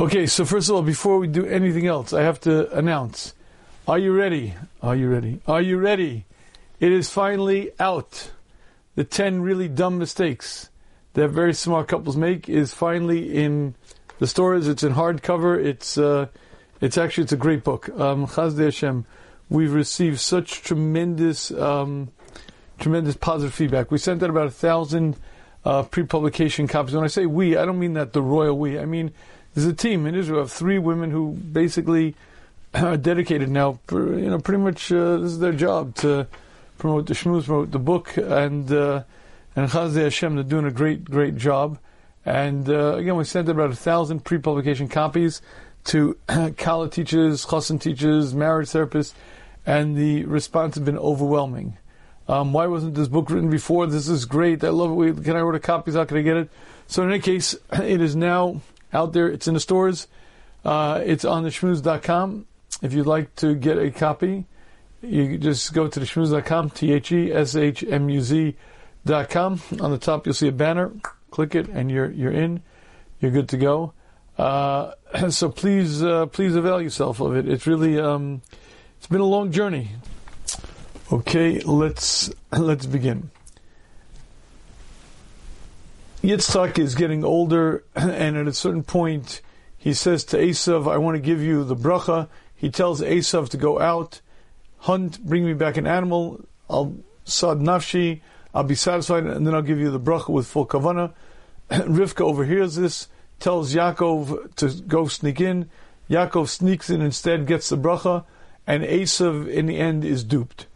Okay, so first of all, before we do anything else, I have to announce. Are you ready? Are you ready? Are you ready? It is finally out. The 10 really dumb mistakes that very smart couples make is finally in the stores. It's in hardcover. It's, uh, it's actually, it's a great book. Um, Hashem, we've received such tremendous, um, tremendous positive feedback. We sent out about a thousand, uh, pre-publication copies. When I say we, I don't mean that the royal we. I mean, there's a team in Israel of three women who basically are dedicated now. For, you know, pretty much uh, this is their job to promote the Shmuz, promote the book, and uh, and Chazé Hashem. They're doing a great, great job. And uh, again, we sent about a thousand pre-publication copies to Kala teachers, Chassan teachers, marriage therapists, and the response has been overwhelming. Um, why wasn't this book written before? This is great. I love it. Can I order copies? How can I get it? So in any case, it is now out there. It's in the stores. Uh, it's on the Shmuz.com. If you'd like to get a copy, you just go to the Shmuz.com, T-H-E-S-H-M-U-Z.com. On the top, you'll see a banner. Click it, and you're you're in. You're good to go. Uh, so please, uh, please avail yourself of it. It's really, um, it's been a long journey. Okay, let's let's begin. Yitzchak is getting older, and at a certain point, he says to Esav, I want to give you the bracha. He tells Esav to go out, hunt, bring me back an animal, I'll sad nafshi, I'll be satisfied, and then I'll give you the bracha with full kavana. Rivka overhears this, tells Yaakov to go sneak in. Yaakov sneaks in instead, gets the bracha, and Esav in the end is duped.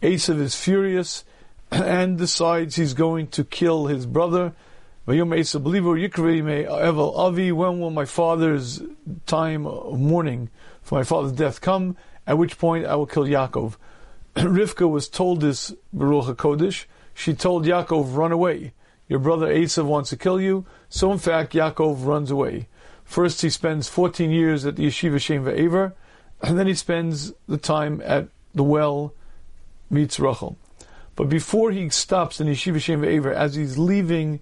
Esav is furious and decides he's going to kill his brother when will my father's time of mourning for my father's death come? At which point I will kill Yaakov. Rivka was told this b'Ruach HaKodesh. She told Yaakov, run away. Your brother Esav wants to kill you. So in fact, Yaakov runs away. First he spends 14 years at the Yeshiva Shem Ve'ever, and then he spends the time at the well, meets Rachel. But before he stops in Yeshiva Shem Ve'ever, as he's leaving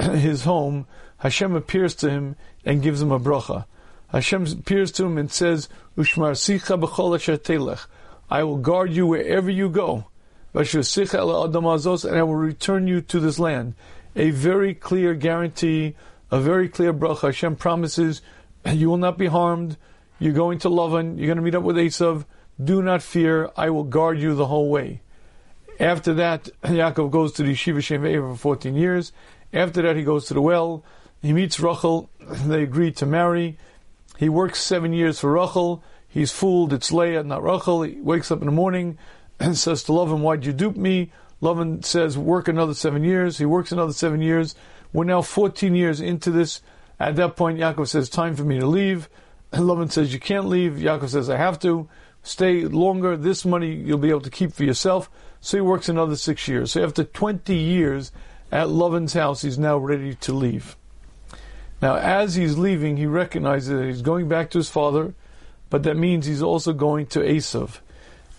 his home, Hashem appears to him and gives him a bracha. Hashem appears to him and says, Ushmar sicha b'chol I will guard you wherever you go. And I will return you to this land. A very clear guarantee, a very clear bracha. Hashem promises, you will not be harmed. You're going to Lavan. You're going to meet up with Esav. Do not fear. I will guard you the whole way. After that, Yaakov goes to the Yeshiva Shem for 14 years, after that, he goes to the well. He meets Rachel. They agree to marry. He works seven years for Rachel. He's fooled. It's Leah, not Rachel. He wakes up in the morning and says to Lavan, "Why'd you dupe me?" Lavan says, "Work another seven years." He works another seven years. We're now 14 years into this. At that point, Yaakov says, "Time for me to leave." And Lavan says, "You can't leave." Yaakov says, "I have to." Stay longer. This money you'll be able to keep for yourself. So he works another six years. So after 20 years, at Lavan's house, he's now ready to leave. Now, as he's leaving, he recognizes that he's going back to his father, but that means he's also going to Esav.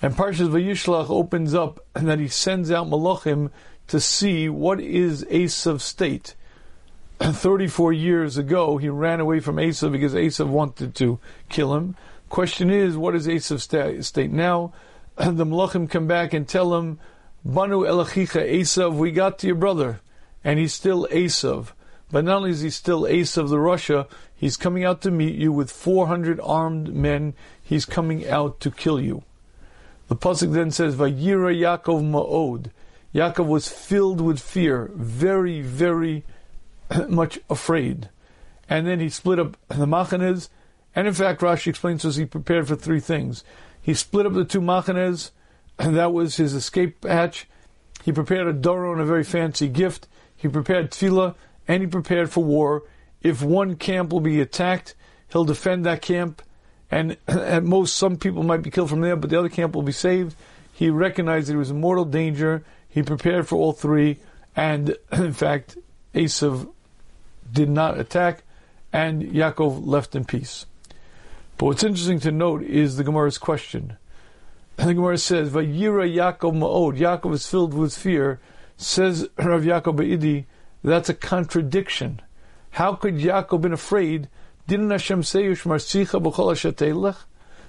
And Parshas Vayishlach opens up and that he sends out Malachim to see what is Esav's state. 34 years ago, he ran away from Esav because Esav wanted to kill him. Question is, what is Esav's state now? The Malachim come back and tell him Banu Elachicha Esav, we got to your brother, and he's still Esav. But not only is he still Esav the rasha, he's coming out to meet you with 400 armed men. He's coming out to kill you. The pasuk then says, "Vayira Yaakov ma'od." Yaakov was filled with fear, very, very much afraid. And then he split up the machanes, and in fact, Rashi explains to us he prepared for three things. He split up the two machanes, and that was his escape hatch. He prepared a doron, a very fancy gift. He prepared tefillah, and he prepared for war. If one camp will be attacked, he'll defend that camp, and at most some people might be killed from there, but the other camp will be saved. He recognized that he was in mortal danger. He prepared for all three, and in fact, Esav did not attack, and Yaakov left in peace. But what's interesting to note is the Gemara's question. The Gemara says, Vayira Yaakov Ma'od. Yaakov is filled with fear. Says Rav Yaakov Be'idi, that's a contradiction. How could Yaakov been afraid? Didn't Hashem say, Ushmarsicha b'chol ashetelech?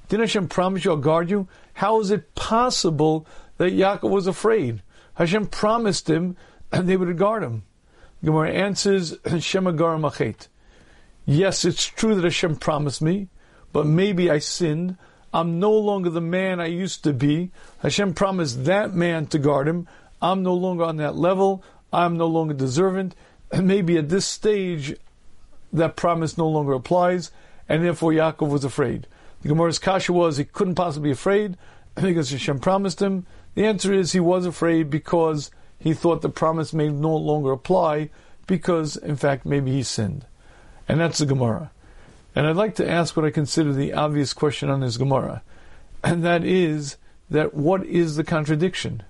Didn't Hashem promise you, I'll guard you? How is it possible that Yaakov was afraid? Hashem promised him and they would guard him. Gemara answers, Shema yigrom hachet. Yes, it's true that Hashem promised me, but maybe I sinned. I'm no longer the man I used to be. Hashem promised that man to guard him. I'm no longer on that level. I'm no longer deserving. And maybe at this stage, that promise no longer applies, and therefore Yaakov was afraid. The Gemara's kasha was he couldn't possibly be afraid because Hashem promised him. The answer is he was afraid because he thought the promise may no longer apply because, in fact, maybe he sinned. And that's the Gemara. And I'd like to ask what I consider the obvious question on this Gemara, and that is that what is the contradiction?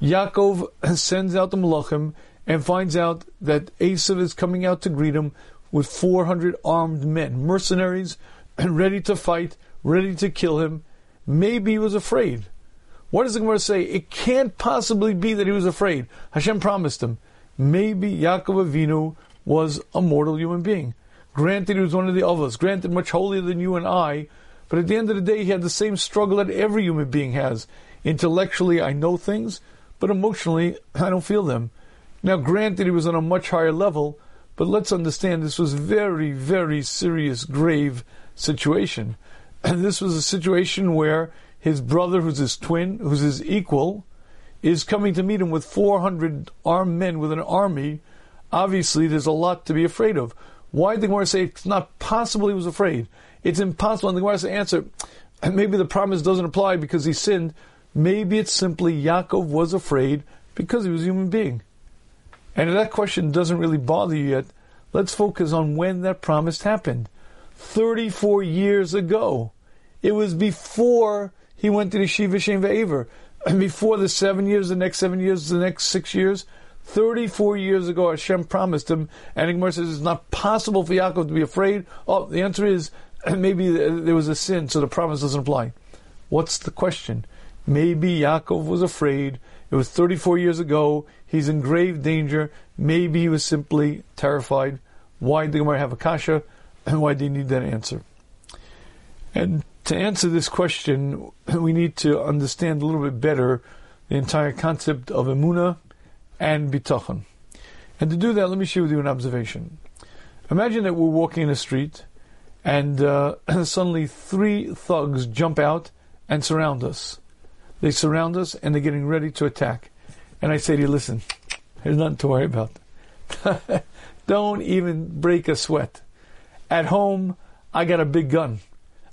Yaakov sends out the Malachim and finds out that Esav is coming out to greet him with 400 armed men, mercenaries, and ready to fight, ready to kill him. Maybe he was afraid. What does the Gemara say? It can't possibly be that he was afraid. Hashem promised him. Maybe Yaakov Avinu was a mortal human being. Granted, he was one of the Avos. granted, much holier than you and I, but at the end of the day, he had the same struggle that every human being has. Intellectually, I know things, but emotionally, I don't feel them. Now, granted, he was on a much higher level, but let's understand this was very, very serious, grave situation. And this was a situation where his brother, who's his twin, who's his equal, is coming to meet him with 400 armed men with an army. Obviously, there's a lot to be afraid of. Why did the Gemara say it's not possible he was afraid? It's impossible. And the Gemara answer, maybe the promise doesn't apply because he sinned. Maybe it's simply Yaakov was afraid because he was a human being. And if that question doesn't really bother you yet, let's focus on when that promise happened. 34 years ago. It was before he went to the Shiva Shem Ve'ever. And before the seven years, the next seven years, the next six years, 34 years ago, Hashem promised him, and Gemara says it's not possible for Yaakov to be afraid. Oh, the answer is maybe there was a sin, so the promise doesn't apply. What's the question? Maybe Yaakov was afraid. It was 34 years ago. He's in grave danger. Maybe he was simply terrified. Why did the Gemara have a kasha? And why do you need that answer? And to answer this question, we need to understand a little bit better the entire concept of emuna and bitachon. And to do that, let me share with you an observation. Imagine that we're walking in a street, and uh, suddenly three thugs jump out and surround us. They surround us, and they're getting ready to attack. And I say to you, listen, there's nothing to worry about. Don't even break a sweat. At home, I got a big gun.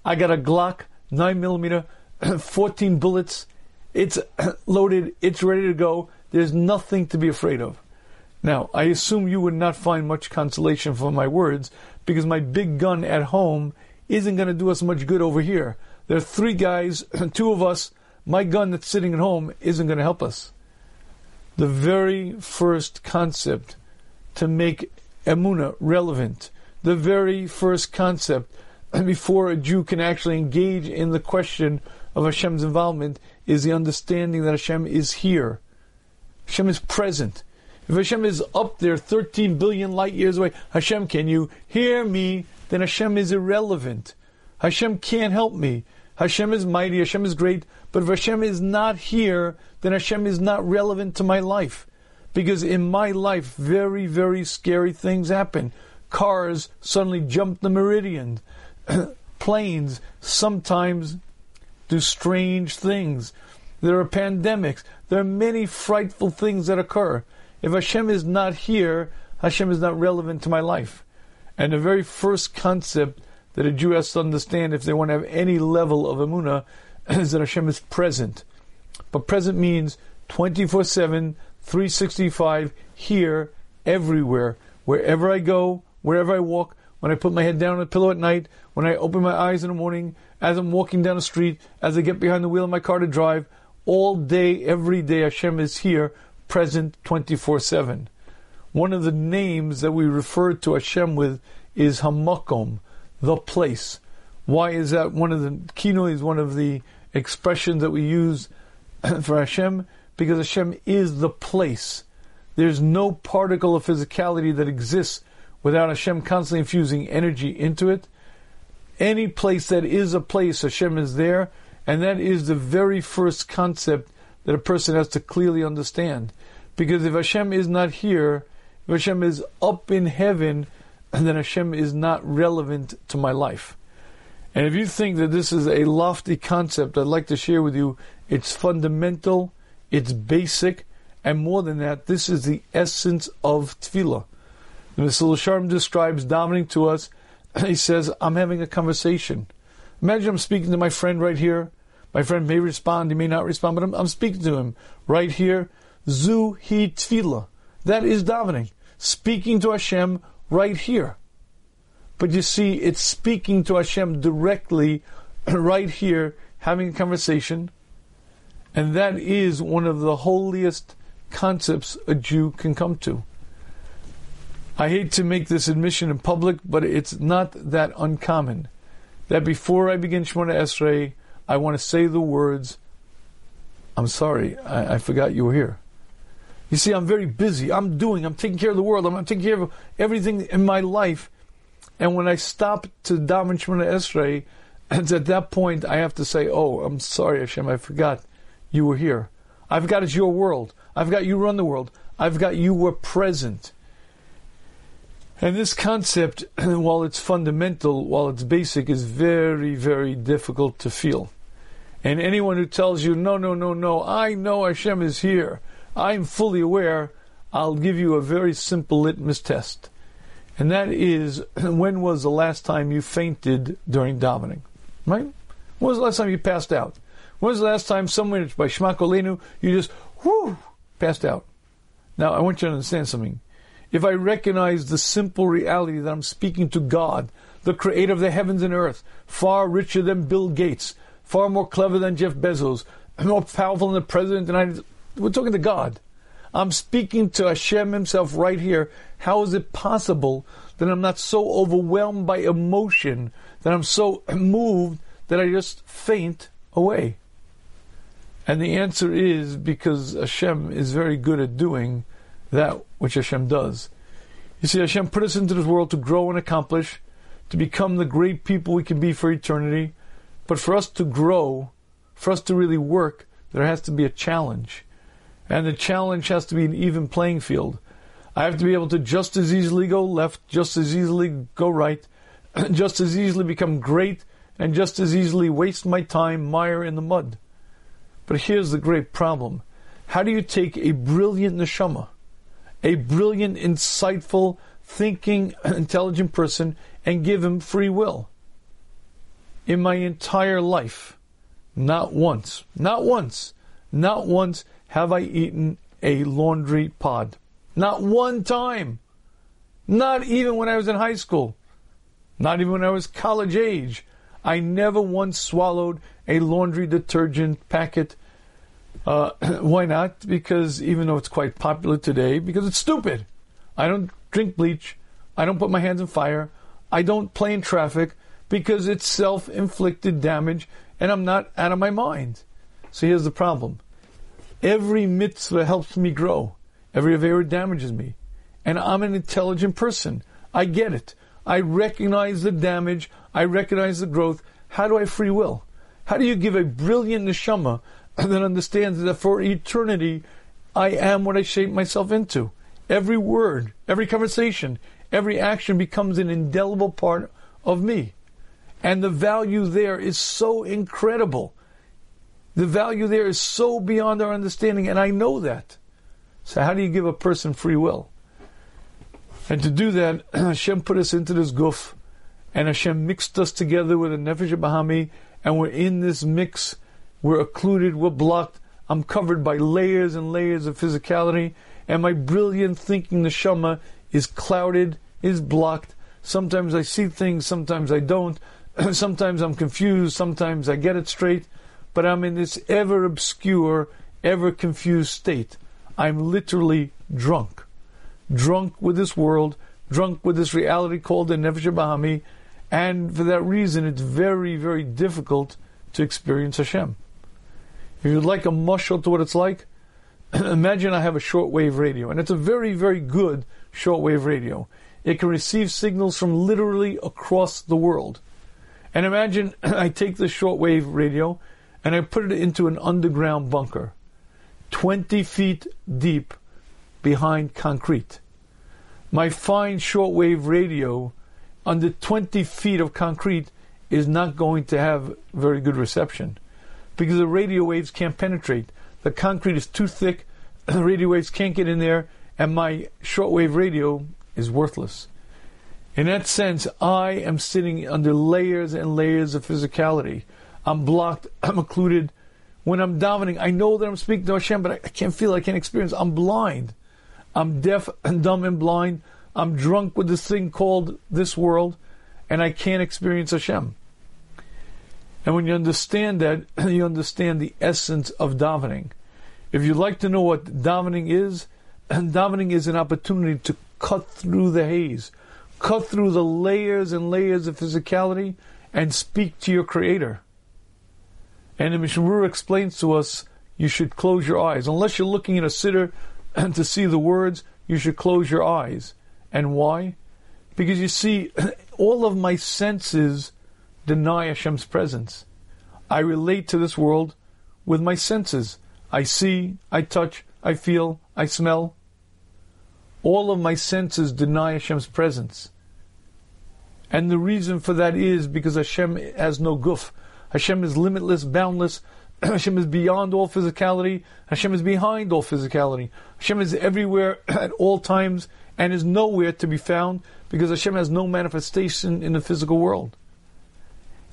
I got a Glock 9 millimeter, 14 bullets. It's loaded. It's ready to go. There's nothing to be afraid of. Now, I assume you would not find much consolation from my words because my big gun at home isn't going to do us much good over here. There are three guys, two of us. My gun that's sitting at home isn't going to help us. The very first concept to make emuna relevant, the very first concept before a Jew can actually engage in the question of Hashem's involvement is the understanding that Hashem is here. Hashem is present. If Hashem is up there 13 billion light years away, Hashem, can you hear me? Then Hashem is irrelevant. Hashem can't help me. Hashem is mighty, Hashem is great, but if Hashem is not here, then Hashem is not relevant to my life. Because in my life, very, very scary things happen. Cars suddenly jump the meridian. Planes sometimes do strange things. There are pandemics. There are many frightful things that occur. If Hashem is not here, Hashem is not relevant to my life. And the very first concept that a Jew has to understand if they want to have any level of emuna is that Hashem is present. But present means 24 7, 365, here, everywhere. Wherever I go, wherever I walk, when I put my head down on the pillow at night, when I open my eyes in the morning, as I'm walking down the street, as I get behind the wheel of my car to drive, all day, every day, Hashem is here, present 24 7. One of the names that we refer to Hashem with is Hamakom, the place. Why is that one of the kino is one of the expressions that we use for Hashem? Because Hashem is the place. There's no particle of physicality that exists without Hashem constantly infusing energy into it. Any place that is a place, Hashem is there, and that is the very first concept that a person has to clearly understand. Because if Hashem is not here, if Hashem is up in heaven, then Hashem is not relevant to my life. And if you think that this is a lofty concept, I'd like to share with you, it's fundamental, it's basic, and more than that, this is the essence of tefillah. The Mesilas Yesharim describes davening to us. He says, I'm having a conversation. Imagine I'm speaking to my friend right here. My friend may respond, he may not respond, but I'm, I'm speaking to him right here. Zu hi tefillah. That is davening. Speaking to Hashem right here. But you see, it's speaking to Hashem directly right here, having a conversation. And that is one of the holiest concepts a Jew can come to. I hate to make this admission in public, but it's not that uncommon. That before I begin Shemona Esrei, I want to say the words, I'm sorry, I, I, forgot you were here. You see, I'm very busy. I'm doing, I'm taking care of the world. I'm, I'm taking care of everything in my life. And when I stop to daven Shemona Esrei, and at that point I have to say, oh, I'm sorry, Hashem, I forgot you were here. I've got it's your world. I've got you run the world. I've got you were present. And this concept, while it's fundamental, while it's basic, is very, very difficult to feel. And anyone who tells you, no, no, no, no, I know Hashem is here, I'm fully aware, I'll give you a very simple litmus test. And that is, when was the last time you fainted during davening? Right? When was the last time you passed out? When was the last time someone by Shema Kolenu, you just, whoo, passed out? Now, I want you to understand something. If I recognize the simple reality that I'm speaking to God, the creator of the heavens and earth, far richer than Bill Gates, far more clever than Jeff Bezos, more powerful than the president of the United We're talking to God. I'm speaking to Hashem himself right here. How is it possible that I'm not so overwhelmed by emotion, that I'm so moved that I just faint away? And the answer is because Hashem is very good at doing that which Hashem does. You see, Hashem put us into this world to grow and accomplish, to become the great people we can be for eternity. But for us to grow, for us to really work, there has to be a challenge. And the challenge has to be an even playing field. I have to be able to just as easily go left, just as easily go right, just as easily become great, and just as easily waste my time mire in the mud. But here's the great problem. How do you take a brilliant neshama, a brilliant, insightful, thinking, intelligent person, and give him free will? In my entire life, not once, not once, not once have I eaten a laundry pod. Not one time. Not even when I was in high school. Not even when I was college age. I never once swallowed a laundry detergent packet. Uh, why not? Because even though it's quite popular today, because it's stupid. I don't drink bleach. I don't put my hands in fire. I don't play in traffic because it's self inflicted damage and I'm not out of my mind. So here's the problem every mitzvah helps me grow, every avera damages me. And I'm an intelligent person. I get it. I recognize the damage. I recognize the growth. How do I free will? How do you give a brilliant neshama that understands that for eternity I am what I shape myself into? Every word, every conversation, every action becomes an indelible part of me. And the value there is so incredible. The value there is so beyond our understanding, and I know that. So, how do you give a person free will? And to do that, Hashem put us into this guf, and Hashem mixed us together with a Nefesh Bahami, and we're in this mix. We're occluded, we're blocked. I'm covered by layers and layers of physicality, and my brilliant thinking the neshama is clouded, is blocked. Sometimes I see things, sometimes I don't. sometimes I'm confused, sometimes I get it straight, but I'm in this ever obscure, ever confused state. I'm literally drunk drunk with this world, drunk with this reality called the Nefesh Bahami, and for that reason, it's very, very difficult to experience Hashem. If you'd like a mushal to what it's like, imagine I have a shortwave radio, and it's a very, very good shortwave radio. It can receive signals from literally across the world. And imagine I take this shortwave radio and I put it into an underground bunker, 20 feet deep behind concrete. My fine shortwave radio under 20 feet of concrete is not going to have very good reception because the radio waves can't penetrate. The concrete is too thick, the radio waves can't get in there, and my shortwave radio is worthless. In that sense, I am sitting under layers and layers of physicality. I'm blocked, I'm occluded. When I'm davening, I know that I'm speaking to Hashem, but I, I can't feel, I can't experience. I'm blind. I'm deaf and dumb and blind. I'm drunk with this thing called this world, and I can't experience Hashem. And when you understand that, you understand the essence of davening. If you'd like to know what davening is, and davening is an opportunity to cut through the haze, cut through the layers and layers of physicality, and speak to your Creator. And the Mishnah explains to us you should close your eyes. Unless you're looking at a siddur and to see the words, you should close your eyes. And why? Because you see, all of my senses deny Hashem's presence. I relate to this world with my senses. I see, I touch, I feel, I smell. All of my senses deny Hashem's presence. And the reason for that is because Hashem has no guf. Hashem is limitless, boundless. Hashem is beyond all physicality. Hashem is behind all physicality. Hashem is everywhere at all times and is nowhere to be found because Hashem has no manifestation in the physical world.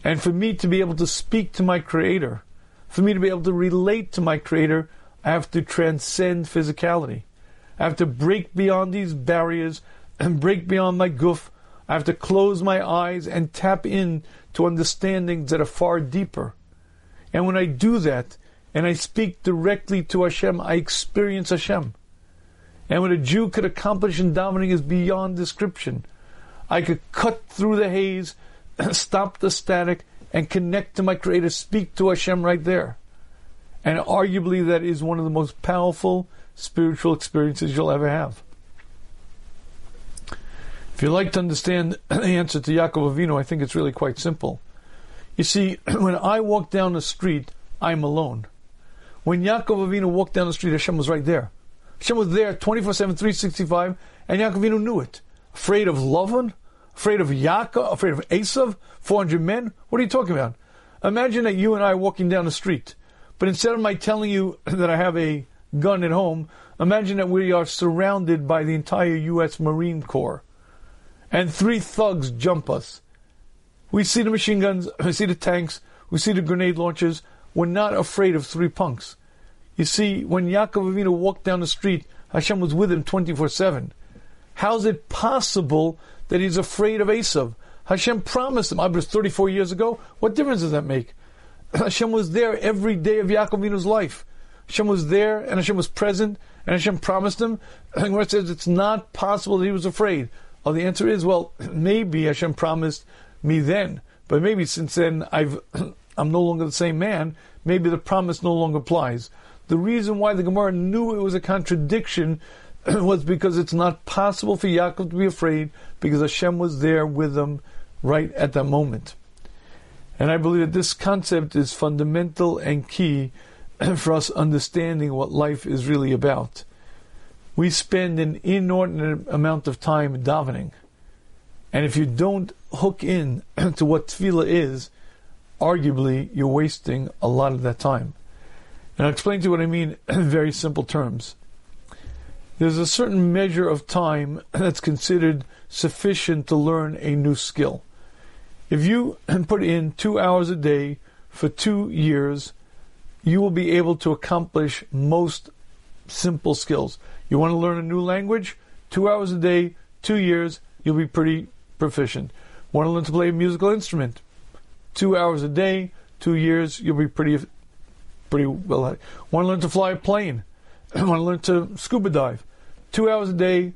And for me to be able to speak to my Creator, for me to be able to relate to my Creator, I have to transcend physicality. I have to break beyond these barriers and break beyond my guf. I have to close my eyes and tap in to understandings that are far deeper. And when I do that, and I speak directly to Hashem, I experience Hashem. And what a Jew could accomplish in davening is beyond description. I could cut through the haze stop the static and connect to my Creator, speak to Hashem right there. And arguably, that is one of the most powerful spiritual experiences you'll ever have. If you'd like to understand the answer to Yaakov Avinu, I think it's really quite simple. You see, when I walk down the street, I'm alone. When Yaakov Avinu walked down the street, Hashem was right there. Hashem was there 24 7, 365, and Yaakov Avinu knew it. Afraid of Lavan? Afraid of Yaakov? Afraid of Esav? 400 men? What are you talking about? Imagine that you and I are walking down the street, but instead of my telling you that I have a gun at home, imagine that we are surrounded by the entire U.S. Marine Corps, and three thugs jump us. We see the machine guns, we see the tanks, we see the grenade launchers. We're not afraid of three punks. You see, when Yaakov Avinu walked down the street, Hashem was with him 24 7. How's it possible that he's afraid of Esav. Hashem promised him. I was 34 years ago. What difference does that make? Hashem was there every day of Yaakovinu's life. Hashem was there and Hashem was present and Hashem promised him. And where it says it's not possible that he was afraid. Well, the answer is, well, maybe Hashem promised me then, but maybe since then I've, I'm no longer the same man. Maybe the promise no longer applies. The reason why the Gemara knew it was a contradiction was because it's not possible for Yaakov to be afraid because Hashem was there with him right at that moment. And I believe that this concept is fundamental and key for us understanding what life is really about. We spend an inordinate amount of time davening. And if you don't hook in to what tefillah is, arguably you're wasting a lot of that time. And I'll explain to you what I mean in very simple terms there's a certain measure of time that's considered sufficient to learn a new skill. If you put in two hours a day for two years, you will be able to accomplish most simple skills. You want to learn a new language? Two hours a day, two years, you'll be pretty proficient. Want to learn to play a musical instrument? Two hours a day, two years, you'll be pretty, pretty well. Want to learn to fly a plane? want to learn to scuba dive? Two hours a day,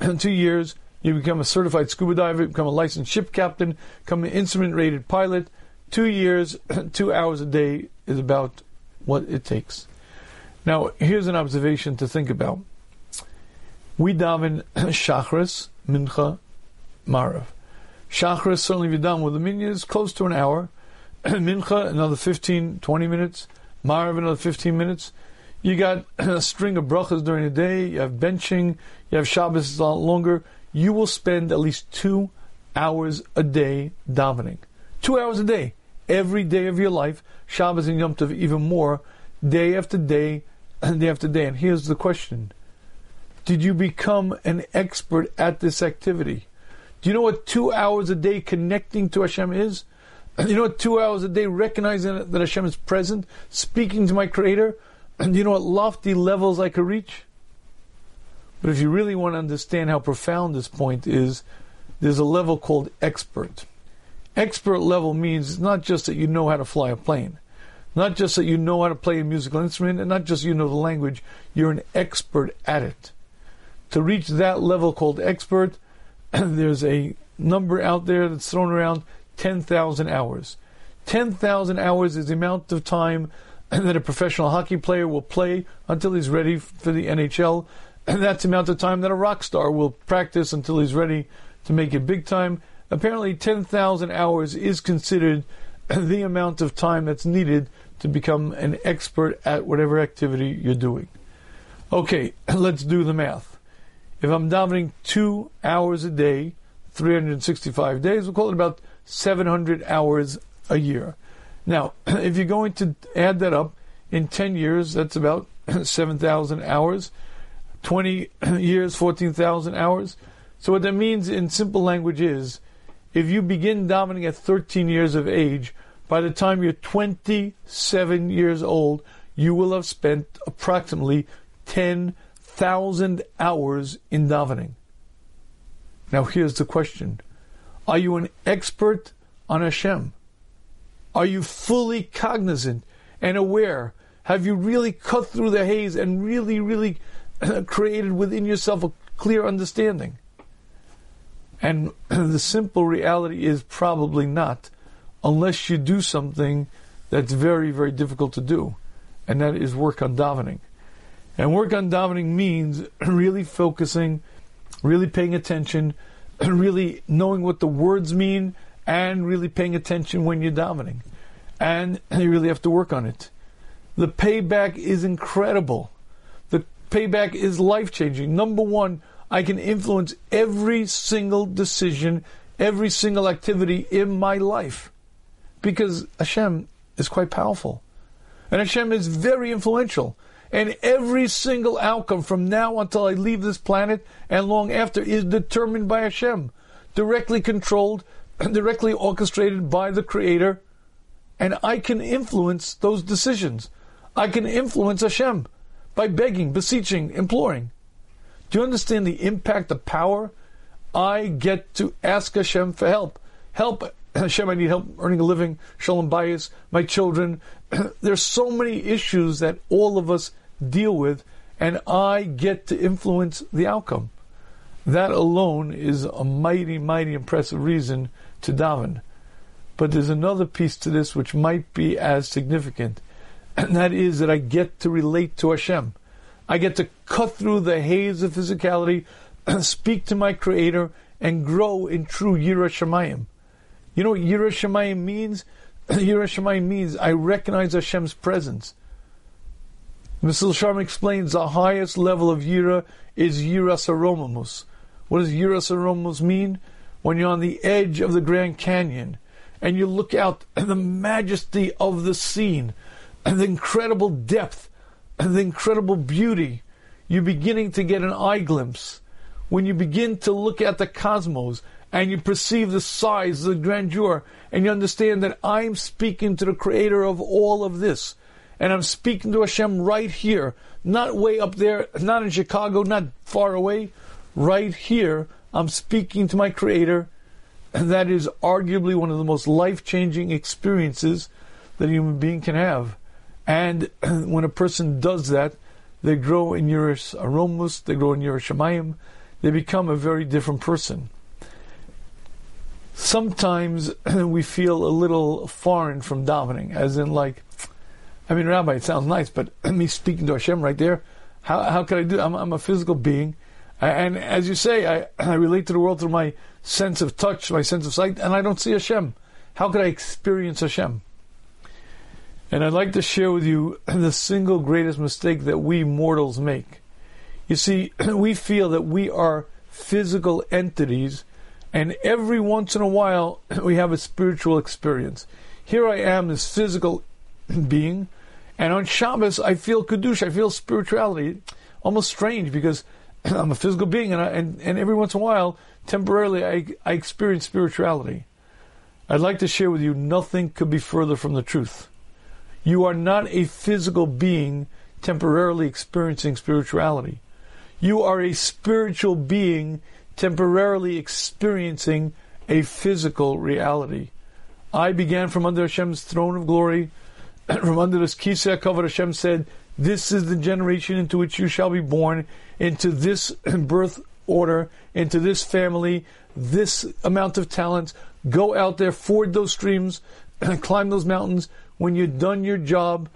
two years, you become a certified scuba diver, become a licensed ship captain, become an instrument rated pilot. Two years, two hours a day is about what it takes. Now, here's an observation to think about. We daven Shachris, Mincha, Maariv. Shachris, certainly if you're done with the minyan, is close to an hour. Mincha, another 15, 20 minutes. Maariv, another 15 minutes. You got a string of brachas during the day. You have benching. You have Shabbos a lot longer. You will spend at least two hours a day davening. Two hours a day. Every day of your life. Shabbos and Yom Tov even more. Day after day, and day after day. And here's the question. Did you become an expert at this activity? Do you know what two hours a day connecting to Hashem is? You know what two hours a day recognizing that Hashem is present, speaking to my Creator? And you know what lofty levels I could reach? But if you really want to understand how profound this point is, there's a level called expert. Expert level means not just that you know how to fly a plane, not just that you know how to play a musical instrument, and not just you know the language, you're an expert at it. To reach that level called expert, there's a number out there that's thrown around 10,000 hours. 10,000 hours is the amount of time that a professional hockey player will play until he's ready for the NHL. And that's the amount of time that a rock star will practice until he's ready to make it big time. Apparently, 10,000 hours is considered the amount of time that's needed to become an expert at whatever activity you're doing. Okay, let's do the math. If I'm davening two hours a day, 365 days, we'll call it about 700 hours a year. Now, if you're going to add that up in 10 years, that's about 7,000 hours. 20 years, 14,000 hours. So what that means in simple language is, if you begin davening at 13 years of age, by the time you're 27 years old, you will have spent approximately 10,000 hours in davening. Now here's the question. Are you an expert on Hashem? Are you fully cognizant and aware? Have you really cut through the haze and really, really created within yourself a clear understanding? And the simple reality is probably not, unless you do something that's very, very difficult to do, and that is work on davening. And work on davening means really focusing, really paying attention, really knowing what the words mean, and really paying attention when you're davening. And you really have to work on it. The payback is incredible. The payback is life changing. Number one, I can influence every single decision, every single activity in my life. Because Hashem is quite powerful. And Hashem is very influential. And every single outcome from now until I leave this planet and long after is determined by Hashem, directly controlled directly orchestrated by the Creator, and I can influence those decisions. I can influence Hashem by begging, beseeching, imploring. Do you understand the impact, the power? I get to ask Hashem for help. Help, Hashem, I need help earning a living. Shalom bayis, my children. There's so many issues that all of us deal with, and I get to influence the outcome. That alone is a mighty, mighty impressive reason to daven. But there's another piece to this which might be as significant, and that is that I get to relate to Hashem. I get to cut through the haze of physicality, speak to my Creator, and grow in true Yira Shemayim. You know what Yira Shemayim means? Yira Shemayim means I recognize Hashem's presence. Mr. Sharma explains the highest level of Yira is Yiras Aromamus. What does Yiras Aromamus mean? when you're on the edge of the Grand Canyon and you look out at the majesty of the scene, and the incredible depth, the incredible beauty, you're beginning to get an eye glimpse. When you begin to look at the cosmos and you perceive the size, the grandeur, and you understand that I'm speaking to the creator of all of this. And I'm speaking to Hashem right here, not way up there, not in Chicago, not far away, right here I'm speaking to my Creator, and that is arguably one of the most life changing experiences that a human being can have. And when a person does that, they grow in Yiras Aromus, they grow in Yiras Shemayim, they become a very different person. Sometimes we feel a little foreign from davening, as in like, I mean, Rabbi, it sounds nice, but me speaking to Hashem right there, how, how can I do? I'm, I'm a physical being, and as you say, I, I relate to the world through my sense of touch, my sense of sight, and I don't see Hashem. How could I experience Hashem? And I'd like to share with you the single greatest mistake that we mortals make. You see, we feel that we are physical entities, and every once in a while we have a spiritual experience. Here I am, this physical being, and on Shabbos I feel kedusha, I feel spirituality. Almost strange because I'm a physical being, and, I, and and every once in a while, temporarily, I I experience spirituality. I'd like to share with you nothing could be further from the truth. You are not a physical being temporarily experiencing spirituality. You are a spiritual being temporarily experiencing a physical reality. I began from under Hashem's throne of glory, from under this kiseh hakavod. Hashem said, "This is the generation into which you shall be born, into this birth order, into this family, this amount of talents. Go out there, ford those streams, climb those mountans. When you've done your job,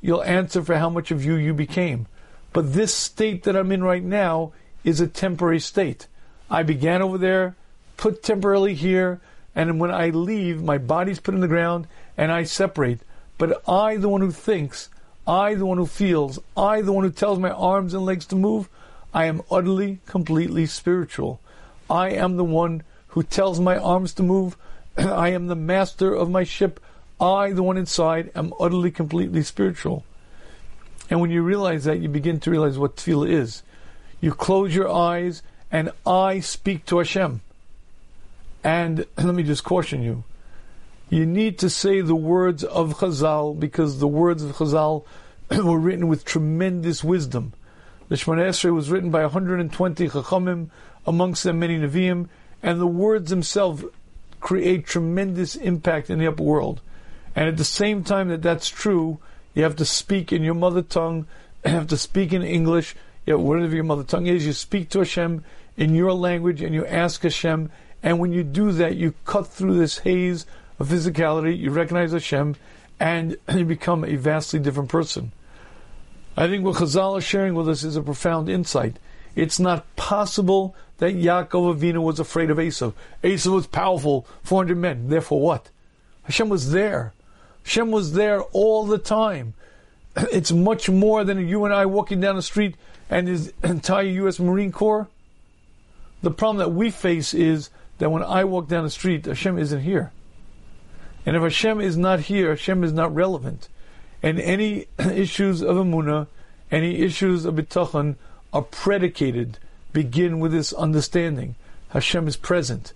you'll answer for how much of you you became." But this state that I'm in right now is a temporary state. I began over there, put temporarily here, and when I leave, my body's put in the ground and I separate. But I, the one who thinks, I, the one who feels, I, the one who tells my arms and legs to move, I am utterly, completely spiritual. I am the one who tells my arms to move. I am the master of my ship. I, the one inside, am utterly, completely spiritual. And when you realize that, you begin to realize what tefillah is. You close your eyes, and I speak to Hashem. And let me just caution you. You need to say the words of Chazal because the words of Chazal were written with tremendous wisdom. The Shemona Esrei was written by 120 Chachamim, amongst them many Nevi'im, and the words themselves create tremendous impact in the upper world. And at the same time that that's true, you have to speak in your mother tongue. You have to speak in English. Know, whatever your mother tongue is, you speak to Hashem in your language and you ask Hashem. And when you do that, you cut through this haze of physicality. You recognize Hashem, and you become a vastly different person. I think what Chazal is sharing with us is a profound insight. It's not possible that Yaakov Avinu was afraid of Esav. Esav was powerful, 400 men. Therefore, what? Hashem was there. Shem was there all the time. It's much more than you and I walking down the street and his entire U.S. Marine Corps. The problem that we face is that when I walk down the street, Hashem isn't here. And if Hashem is not here, Hashem is not relevant. And any issues of Emuna, any issues of Bitachon are predicated, begin with this understanding. Hashem is present.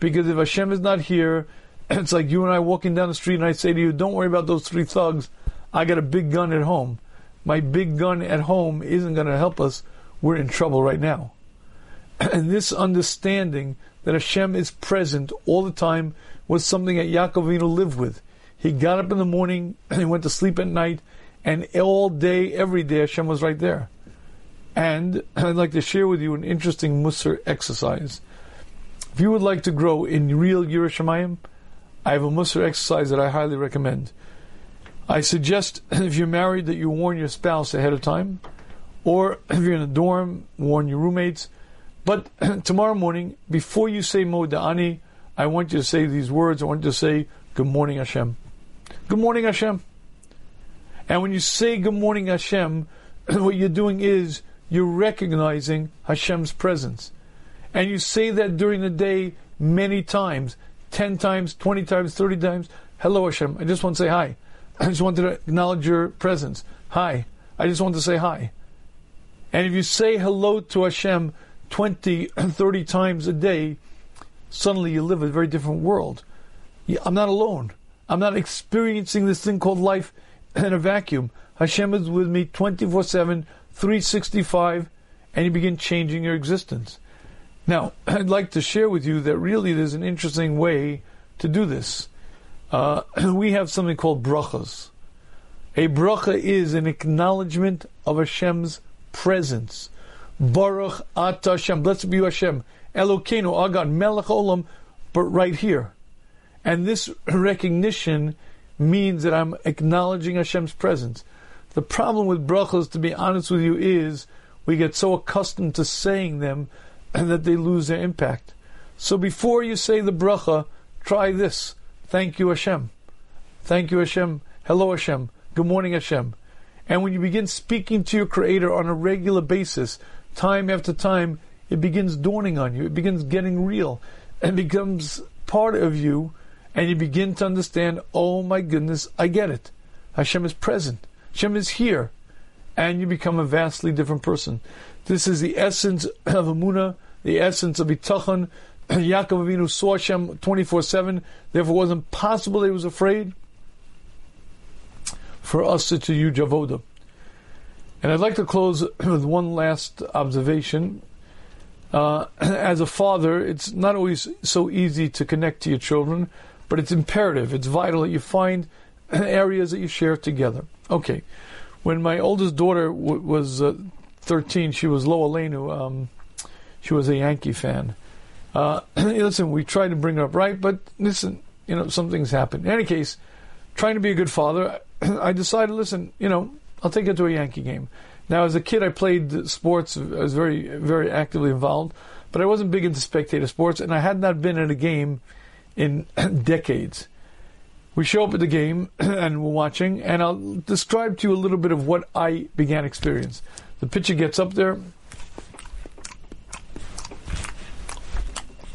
Because if Hashem is not here, it's like you and I walking down the street and I say to you, don't worry about those three thugs. I got a big gun at home. My big gun at home isn't going to help us. We're in trouble right now. And this understanding that Hashem is present all the time was something that Yaakov Avinu lived with. He got up in the morning, and he went to sleep at night, and all day, every day, Hashem was right there. And I'd like to share with you an interesting Musar exercise. If you would like to grow in real Yiras Shemayim, I have a Musar exercise that I highly recommend. I suggest if you're married that you warn your spouse ahead of time, or if you're in a dorm, warn your roommates. But tomorrow morning, before you say Moda'ani, I want you to say these words. I want you to say, Good morning, Hashem. Good morning, Hashem. And when you say Good morning, Hashem, what you're doing is you're recognizing Hashem's presence. And you say that during the day many times. 10 times, 20 times, 30 times. Hello, Hashem. I just want to say hi. I just wanted to acknowledge your presence. Hi. I just want to say hi. And if you say hello to Hashem 20, 30 times a day, suddenly you live a very different world. I'm not alone. I'm not experiencing this thing called life in a vacuum. Hashem is with me 24 7, 365, and you begin changing your existence. Now, I'd like to share with you that really there's an interesting way to do this. Uh, we have something called brachas. A bracha is an acknowledgement of Hashem's presence. Baruch Ata Hashem. Blessed be Hashem. Elokeinu, our God, Melech Olam, but right here. And this recognition means that I'm acknowledging Hashem's presence. The problem with brachas, to be honest with you, is we get so accustomed to saying them and that they lose their impact. So before you say the bracha, try this. Thank you, Hashem. Thank you, Hashem. Hello, Hashem. Good morning, Hashem. And when you begin speaking to your Creator on a regular basis, time after time, it begins dawning on you. It begins getting real and becomes part of you. And you begin to understand, oh my goodness, I get it. Hashem is present. Hashem is here. And you become a vastly different person. This is the essence of Emuna, the essence of Bitachon. Yaakov Avinu saw Hashem 24-7. Therefore, it wasn't possible that he was afraid for us to use Javoda. And I'd like to close with one last observation. Uh, as a father, it's not always so easy to connect to your children, but it's imperative, it's vital that you find areas that you share together. Okay, when my oldest daughter w- was uh, 13, she was Lo Aleinu, um, she was a Yankee fan. Uh, listen, we tried to bring her up right, but listen, you know, some things happen. In any case, trying to be a good father, I decided, listen, you know, I'll take her to a Yankee game. Now, as a kid, I played sports. I was very, very actively involved, but I wasn't big into spectator sports, and I had not been at a game in decades. We show up at the game and we're watching, and I'll describe to you a little bit of what I began experience. The pitcher gets up there.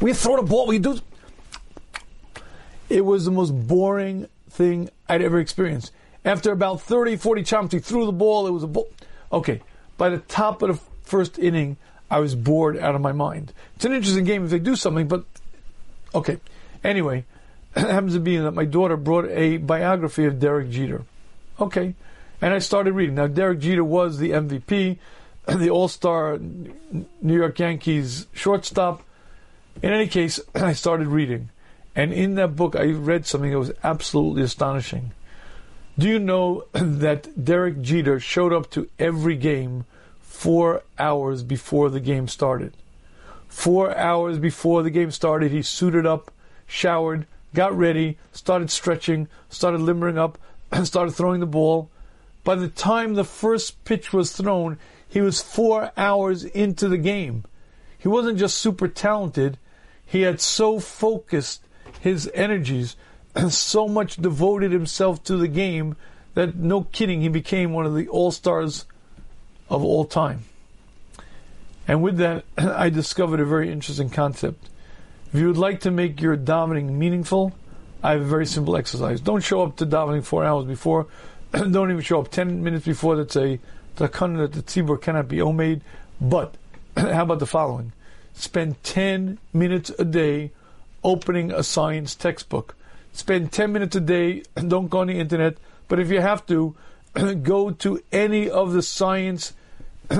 We throw the ball. We do. It was the most boring thing I'd ever experienced. After about 30, 40 chomps, he threw the ball. It was a ball. Okay, by the top of the first inning, I was bored out of my mind. It's an interesting game if they do something, but okay. Anyway, happens to be that my daughter brought a biography of Derek Jeter. Okay, and I started reading. Now, Derek Jeter was the MVP, the All Star New York Yankees shortstop. In any case, I started reading. And in that book, I read something that was absolutely astonishing. Do you know that Derek Jeter showed up to every game four hours before the game started? Four hours before the game started, he suited up, showered, got ready, started stretching, started limbering up, and started throwing the ball. By the time the first pitch was thrown, he was four hours into the game. He wasn't just super talented, he had so focused his energies and so much devoted himself to the game that no kidding, he became one of the all stars of all time. And with that, I discovered a very interesting concept. If you would like to make your davening meaningful, I have a very simple exercise. Don't show up to davening four hours before. Don't even show up ten minutes before. That's a takana that the tzibur cannot be omade. But how about the following? Spend ten minutes a day opening a science textbook spend 10 minutes a day, don't go on the internet, but if you have to, go to any of the science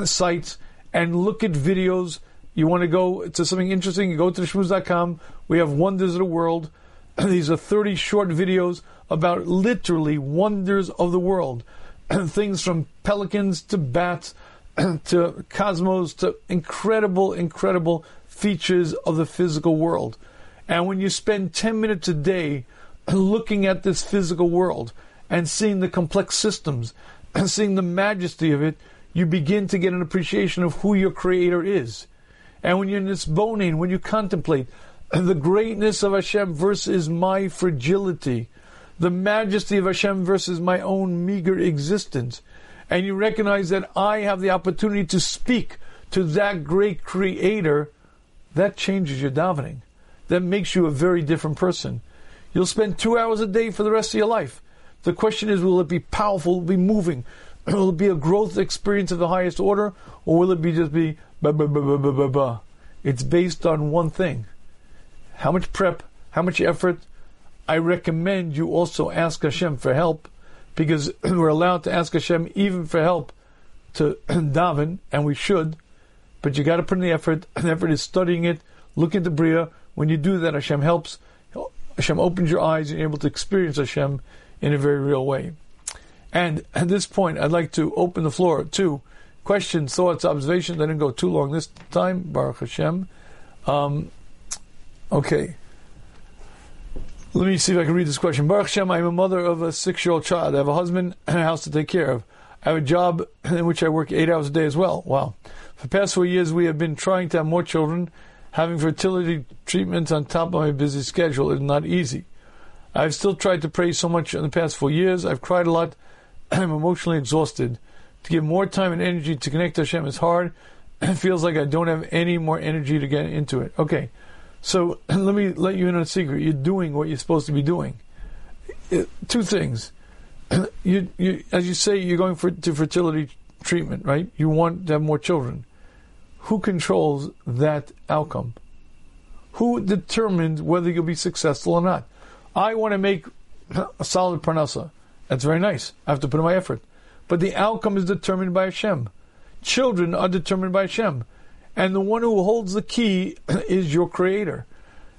sites and look at videos. You want to go to something interesting, you go to shmuz.com. We have Wonders of the World. These are 30 short videos about literally wonders of the world. Things from pelicans to bats to cosmos to incredible, incredible features of the physical world. And when you spend 10 minutes a day looking at this physical world and seeing the complex systems and seeing the majesty of it, you begin to get an appreciation of who your creator is. And when you're in this boning, when you contemplate the greatness of Hashem versus my fragility, the majesty of Hashem versus my own meager existence, and you recognize that I have the opportunity to speak to that great creator, that changes your davening. That makes you a very different person. You'll spend two hours a day for the rest of your life. The question is, will it be powerful, will it be moving? will it be a growth experience of the highest order, or will it be just be bah, bah, bah, bah, bah, bah? It's based on one thing. How much prep, how much effort. I recommend you also ask Hashem for help, because we're allowed to ask Hashem even for help to daven, and we should, but you got to put in the effort. The effort is studying it, looking at the Bria. When you do that, Hashem helps. Hashem opens your eyes and you're able to experience Hashem in a very real way. And at this point, I'd like to open the floor to questions, thoughts, observations. I didn't go too long this time, Baruch Hashem. Um, okay. Let me see if I can read this question. Baruch Hashem, I'm a mother of a six year old child. I have a husband and a house to take care of. I have a job in which I work eight hours a day as well. Wow. For the past four years, we have been trying to have more children Having fertility treatments on top of my busy schedule is not easy. I've still tried to pray so much in the past four years. I've cried a lot. I'm emotionally exhausted. To give more time and energy to connect to Hashem is hard. It feels like I don't have any more energy to get into it. Okay, so let me let you in on a secret. You're doing what you're supposed to be doing. It, two things. you, you, as you say, you're going for to fertility treatment, right? You want to have more children. Who controls that outcome? Who determines whether you'll be successful or not? I want to make a solid parnasa. That's very nice. I have to put in my effort. But the outcome is determined by Hashem. Children are determined by Hashem. And the one who holds the key is your creator.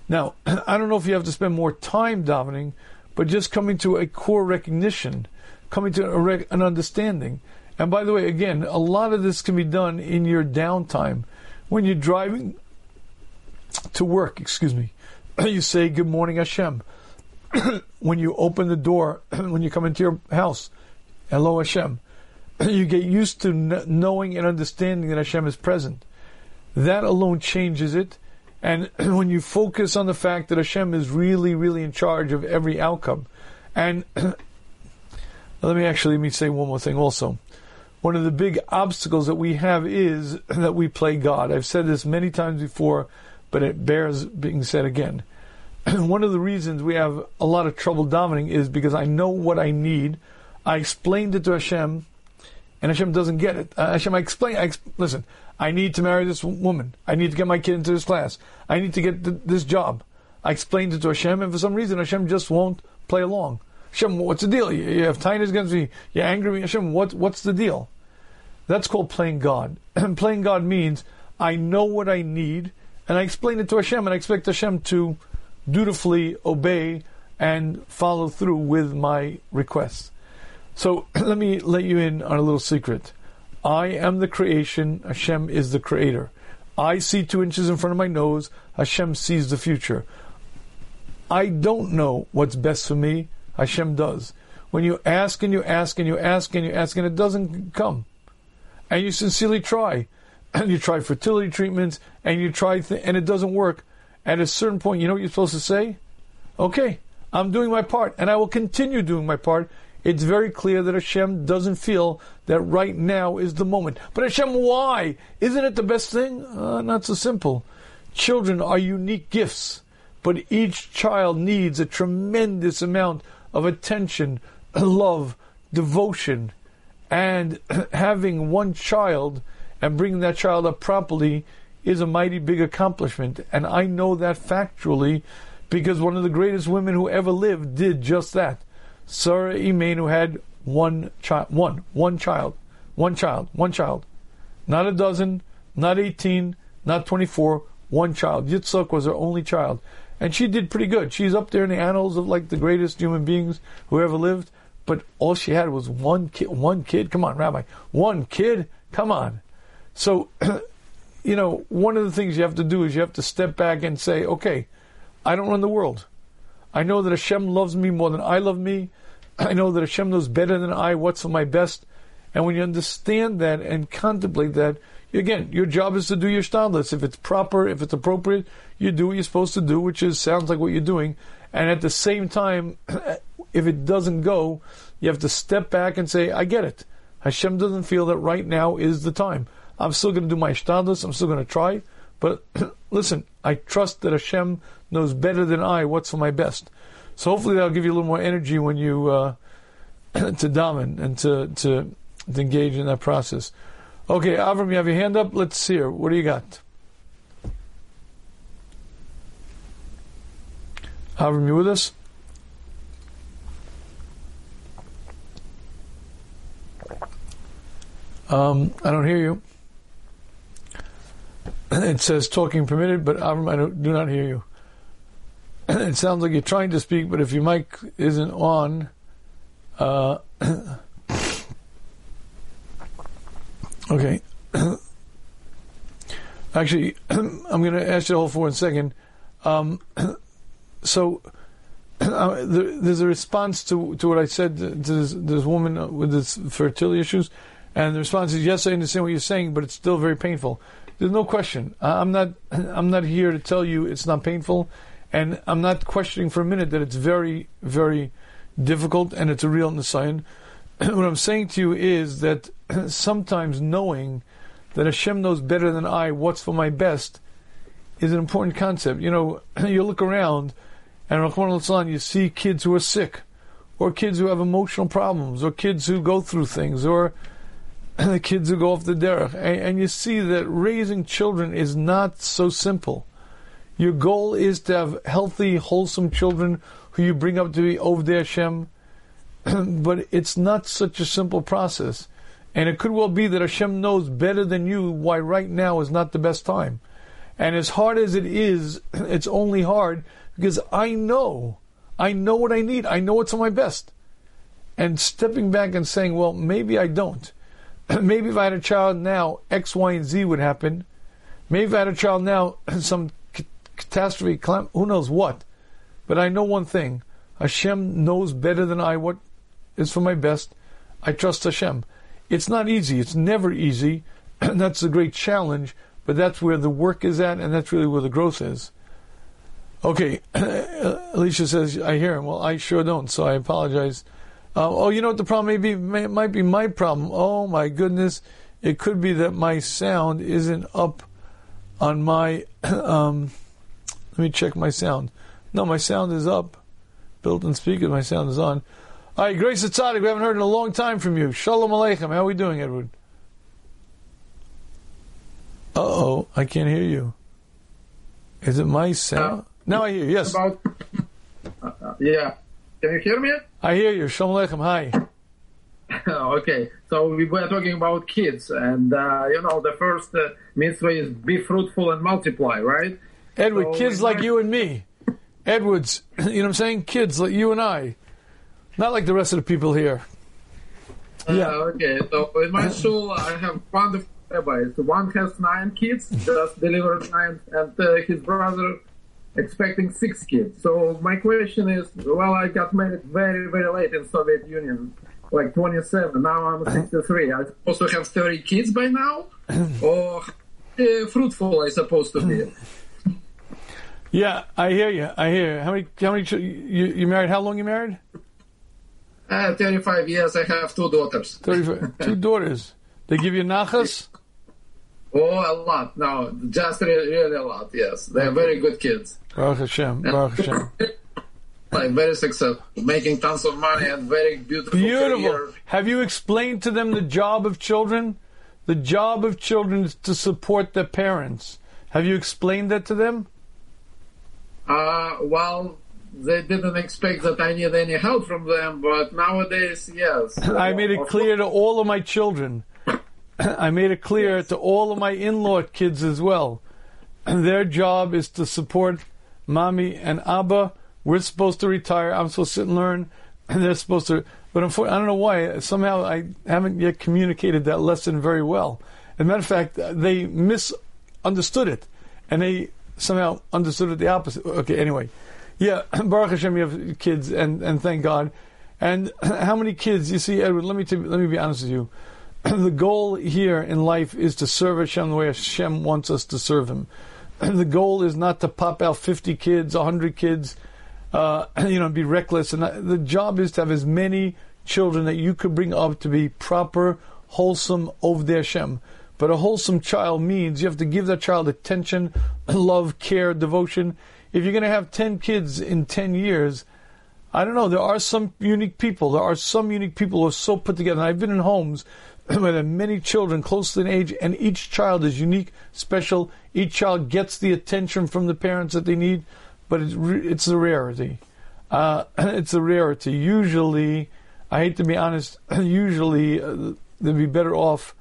Now, I don't know if you have to spend more time davening, but just coming to a core recognition, coming to rec- an understanding. And by the way, again, a lot of this can be done in your downtime. When you're driving to work, excuse me, you say, Good morning, Hashem. when you open the door, when you come into your house, hello Hashem. you get used to knowing and understanding that Hashem is present. That alone changes it. And when you focus on the fact that Hashem is really, really in charge of every outcome, and let me actually let me say one more thing also. One of the big obstacles that we have is that we play God. I've said this many times before, but it bears being said again. one of the reasons we have a lot of trouble davening is because I know what I need. I explained it to Hashem, and Hashem doesn't get it. Uh, Hashem, I explain. I listen. I need to marry this woman. I need to get my kid into this class. I need to get th- this job. I explained it to Hashem, and for some reason Hashem just won't play along. Hashem, what's the deal? You, you have tinnitus against me. You're angry with me. Hashem, what, what's the deal? That's called playing God. And playing God means I know what I need, and I explain it to Hashem, and I expect Hashem to dutifully obey and follow through with my requests. So let me let you in on a little secret. I am the creation, Hashem is the creator. I see two inches in front of my nose, Hashem sees the future. I don't know what's best for me, Hashem does. When you ask and you ask and you ask and you ask and it doesn't come, and you sincerely try, and you try fertility treatments and you try th- and it doesn't work, at a certain point, you know what you're supposed to say? Okay, I'm doing my part, and I will continue doing my part. It's very clear that Hashem doesn't feel that right now is the moment. But Hashem, why? Isn't it the best thing? Uh, not so simple. Children are unique gifts, but each child needs a tremendous amount of attention, love, devotion, and having one child and bringing that child up properly is a mighty big accomplishment. And I know that factually because one of the greatest women who ever lived did just that. Sarah Imenu had one child, one, one child, one child, one child. Not a dozen, not 18, not 24, one child. Yitzhak was her only child. And she did pretty good. She's up there in the annals of like the greatest human beings who ever lived. But all she had was one kid. One kid. Come on, Rabbi. One kid. Come on. So you know, one of the things you have to do is you have to step back and say, okay, I don't run the world. I know that Hashem loves me more than I love me. I know that Hashem knows better than I what's for my best. And when you understand that and contemplate that, again, your job is to do your shtadlis. If it's proper, if it's appropriate, you do what you're supposed to do, which is sounds like what you're doing. And at the same time, if it doesn't go, you have to step back and say, I get it. Hashem doesn't feel that right now is the time. I'm still going to do my shtadlis. I'm still going to try. But listen, I trust that Hashem knows better than I what's for my best. So hopefully that'll give you a little more energy when you uh, to daven and to, to to engage in that process. Okay, Avram, you have your hand up. Let's see here. What do you got? Avram, you with us? Um, I don't hear you. it says talking permitted, but Avram, I do not hear you. it sounds like you're trying to speak, but if your mic isn't on, uh, okay. Actually, I'm going to ask you hold for one second. Um, so, uh, there's a response to, to what I said to this, this woman with this fertility issues, and the response is yes, I understand what you're saying, but it's still very painful There's no question. I'm not. I'm not here to tell you it's not painful, and I'm not questioning for a minute that it's very, very difficult and it's a real nisayon. what I'm saying to you is that sometimes knowing that Hashem knows better than I what's for my best is an important concept. You know, you look around and Rahman you see kids who are sick, or kids who have emotional problems, or kids who go through things, or the kids who go off the derech, and, and, you see that raising children is not so simple. Your goal is to have healthy, wholesome children who you bring up to be over there, Hashem, but it's not such a simple process. And it could well be that Hashem knows better than you why right now is not the best time. And as hard as it is, it's only hard because I know, I know what I need. I know what's on my best. And stepping back and saying, well, maybe I don't. maybe if I had a child now, X, Y, and Z would happen. Maybe if I had a child now, some catastrophe, who knows what. But I know one thing Hashem knows better than I what is for my best. I trust Hashem. It's not easy. It's never easy. And that's a great challenge, but that's where the work is at, and that's really where the growth is. Okay, Alicia says, I hear him. Well, I sure don't, so I apologize. Uh, oh, you know what the problem may be? May, it might be my problem. Oh, my goodness. It could be that my sound isn't up on my. Um, let me check my sound. No, my sound is up. Built-in speaker, my sound is on. All right, Grace Tzaddik, we haven't heard in a long time from you. Shalom Aleichem. How are we doing, Edward? Uh oh, I can't hear you. Is it my sound? Uh, now I hear you, yes. About, uh, yeah. Can you hear me? I hear you. Shalom Aleichem. Hi. okay, so we were talking about kids, and uh, you know, the first uh, mitzvah is be fruitful and multiply, right? Edward, so kids like you and me. Edwards, you know what I'm saying? Kids like you and I. Not like the rest of the people here. Uh, yeah. Okay, so in my school, I have one rabbis. One has nine kids, just delivered nine, and uh, his brother expecting six kids. So my question is, well, I got married very, very late in Soviet Union, like 27. Now I'm 63. I also have 30 kids by now, or uh, fruitful I supposed to be. Yeah, I hear you. I hear you. How many? How many? You, you married? How long you married? Uh, 35 years. I have two daughters. 35, two daughters. They give you nachas? Oh, a lot. No, just really, really a lot. Yes, they're very good kids. Baruch Hashem. Baruch Hashem. like very successful, making tons of money and very beautiful. Beautiful. Career. Have you explained to them the job of children? The job of children is to support their parents. Have you explained that to them? Uh, well, they didn't expect that I need any help from them, but nowadays, yes. I made it clear to all of my children. I made it clear yes. to all of my in-law kids as well. And their job is to support mommy and abba. We're supposed to retire. I'm supposed to sit and learn, and they're supposed to. But unfortunately, I don't know why. Somehow I haven't yet communicated that lesson very well. As a matter of fact, they misunderstood it, and they somehow understood it the opposite. Okay, anyway. Yeah, Baruch Hashem, you have kids, and, and thank God. And how many kids, you see, Edward, let me, t- let me be honest with you. the goal here in life is to serve Hashem the way Hashem wants us to serve Him. the goal is not to pop out 50 kids, 100 kids, uh, you know, be reckless. And the job is to have as many children that you could bring up to be proper, wholesome, over the Hashem. But a wholesome child means you have to give that child attention, love, care, devotion. If you're going to have 10 kids in 10 years, I don't know, there are some unique people. There are some unique people who are so put together. And I've been in homes where there are many children close in age, and each child is unique, special. Each child gets the attention from the parents that they need, but it's, it's a rarity. Uh, it's a rarity. Usually, I hate to be honest, usually uh, they'd be better off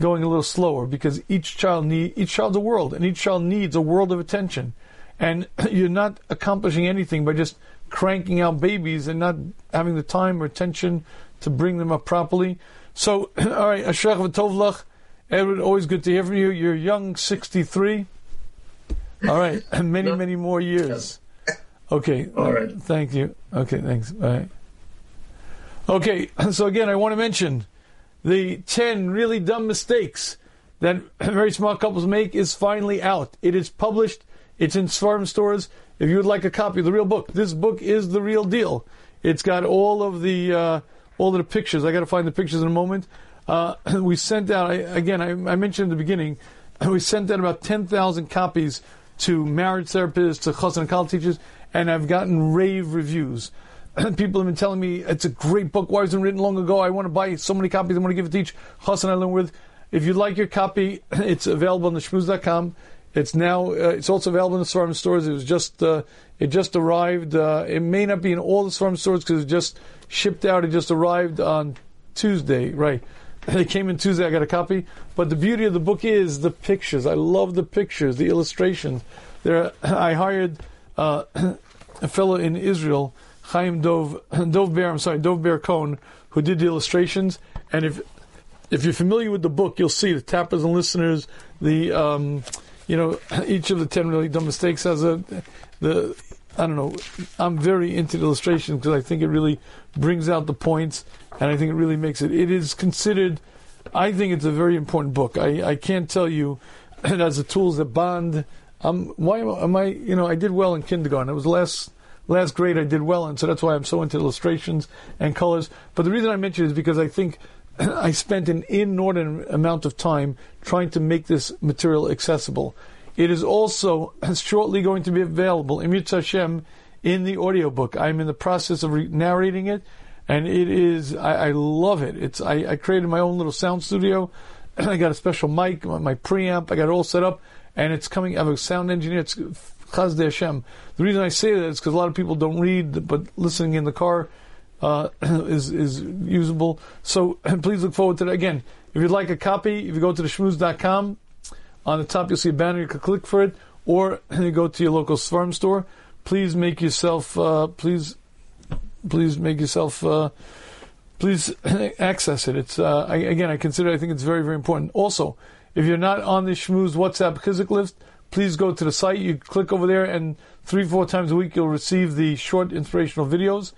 going a little slower because each child need each child's a world and each child needs a world of attention. And you're not accomplishing anything by just cranking out babies and not having the time or attention to bring them up properly. So all right Ashrech v'tovlach Edward always good to hear from you. You're young 63 all right And many many more years. Okay all right. thank you. Okay thanks. All right. okay so again I want to mention the 10 really dumb mistakes that very smart couples make is finally out. It is published. It's in Seforim stores. If you would like a copy of the real book, this book is the real deal. It's got all of the uh, all of the pictures. I got to find the pictures in a moment. Uh, we sent out I, again. I, I, mentioned in the beginning. We sent out about ten thousand copies to marriage therapists, to college teachers, and I've gotten rave reviews. People have been telling me it's a great book. Why wasn't it written long ago? I want to buy so many copies. I want to give it to each chassan I learn with. If you'd like your copy, it's available on the shmuz.com. It's now. Uh, it's also available in the Seforim stores. It was just. Uh, it just arrived. Uh, it may not be in all the Seforim stores because it just shipped out. It just arrived on Tuesday. Right. It came in Tuesday. I got a copy. But the beauty of the book is the pictures. I love the pictures, the illustrations. There. I hired uh, a fellow in Israel, Chaim Dov Dov Bear. I'm sorry, Dov Bear Cohn, who did the illustrations. And if if you're familiar with the book, you'll see the tappers and listeners. The um, you know, each of the ten really dumb mistakes has a the I don't know. I'm very into the illustration because I think it really brings out the points, and I think it really makes it. It is considered. I think it's a very important book. I, I can't tell you it has the tools that bond. Um, why am I? You know, I did well in kindergarten. It was last last grade I did well, and so that's why I'm so into illustrations and colors. But the reason I mention it is because I think I spent an inordinate amount of time trying to make this material accessible. It is also shortly going to be available in Mitzvah Hashem in the audiobook. I'm in the process of re- narrating it, and it is, I, I love it. It's, I, I, created my own little sound studio. And I got a special mic, my preamp, I got it all set up, and it's coming, I have a sound engineer, it's Chasdei Hashem. The reason I say that is because a lot of people don't read, but listening in the car, uh, is is usable. So please look forward to that. Again, if you'd like a copy, if you go to the shmuz.com, on the top you'll see a banner, you can click for it, or you go to your local farm store. Please make yourself, uh, please, please make yourself, uh, please access it. It's uh, I, again, I consider, I think it's very, very important. Also, if you're not on the Shmuz WhatsApp Chizuk list, please go to the site. You click over there, and three, four times a week you'll receive the short inspirational videos.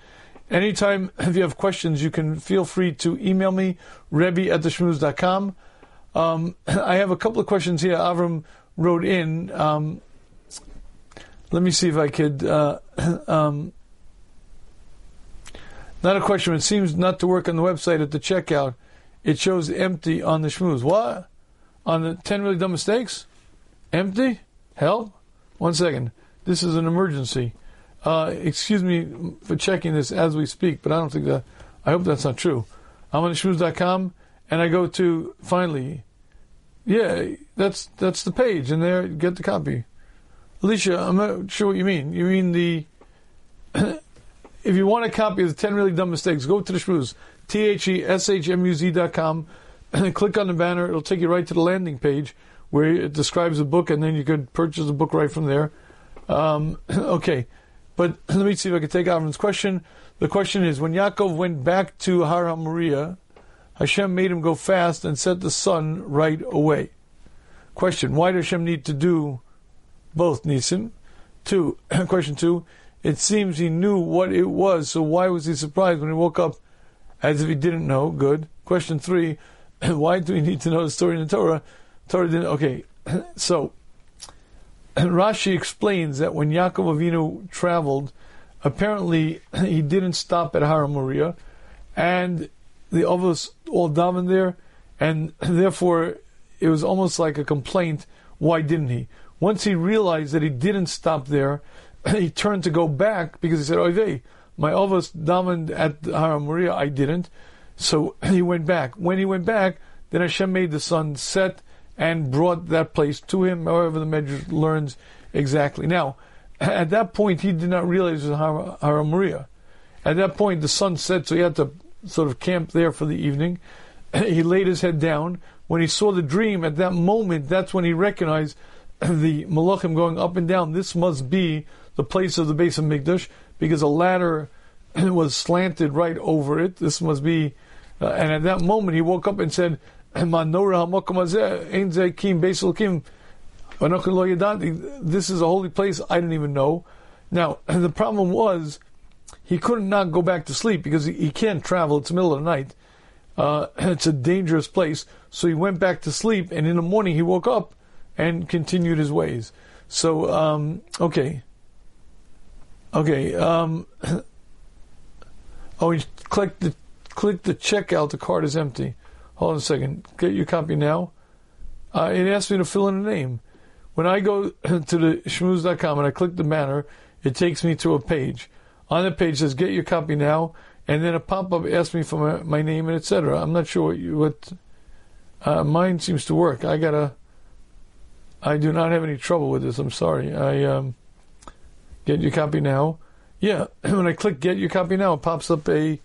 Anytime, if you have questions, you can feel free to email me, rebbe at theshmuz.com. Um, I have a couple of questions here. Avram wrote in. Um, let me see if I could. Uh, um, not a question. It seems not to work on the website at the checkout. It shows empty on the shmuz. What? On the 10 really dumb mistakes? Empty? Help? One second. This is an emergency. Uh, excuse me for checking this as we speak, but I don't think that. I hope that's not true. I'm on shmuz.com and I go to finally. Yeah, that's that's the page, and there get the copy. Alicia, I'm not sure what you mean. You mean the if you want a copy of the ten really dumb mistakes, go to the shmuz, t h e s h m u z dot com, and click on the banner. It'll take you right to the landing page where it describes the book, and then you could purchase the book right from there. Um, okay. But let me see if I can take Avram's question. The question is when Yaakov went back to Har HaMoriah, Hashem made him go fast and set the sun right away. Question: Why does Hashem need to do both Nisim? Two. question two. It seems he knew what it was, so why was he surprised when he woke up as if he didn't know? Good. Question three. Why do we need to know the story in the Torah? Torah didn't. Okay. So Rashi explains that when Yaakov Avinu traveled, apparently he didn't stop at Har Moriah, and the Avos all davened there, and therefore it was almost like a complaint. Why didn't he? Once he realized that he didn't stop there, he turned to go back because he said, "Oy my Avos davened at Har Moriah, I didn't." So he went back. When he went back, then Hashem made the sun set and brought that place to him, however the Medrash learns exactly. Now, at that point, he did not realize it was Har- Har Moriah. At that point, the sun set, so he had to sort of camp there for the evening. he laid his head down. When he saw the dream, at that moment, that's when he recognized the Malachim going up and down. This must be the place of the base of Mikdash, because a ladder was slanted right over it. This must be, uh, and at that moment, he woke up and said, this is a holy place. I didn't even know. Now, the problem was he couldn't not go back to sleep because he, he can't travel. It's middle of the night. uh, it's a dangerous place. So he went back to sleep, and in the morning he woke up and continued his ways. So, um, okay. Okay. Um, oh, he clicked the click the checkout. The card is empty. Hold on a second. Get your copy now. Uh, it asks me to fill in a name. When I go to the shmuz.com and I click the banner, it takes me to a page. On the page says "Get your copy now," and then a pop-up asks me for my, my name and etc. I'm not sure what you, what uh, mine seems to work. I gotta. I do not have any trouble with this. I'm sorry. I um, get your copy now. Yeah, when I click get your copy now, it pops up a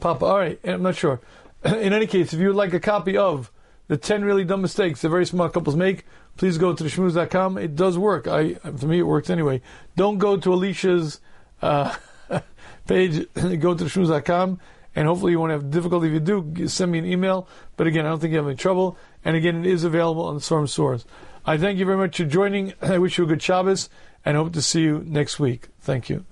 pop. All right, I'm not sure. In any case, if you would like a copy of the 10 really dumb mistakes that very smart couples make, please go to theshmuz.com. It does work. I for me it works anyway. Don't go to Alicia's uh, page. go to theshmuz.com and hopefully you won't have difficulty. If you do, send me an email. But again, I don't think you have any trouble. And again, it is available on the Storm Source. I thank you very much for joining. I wish you a good Shabbos and hope to see you next week. Thank you.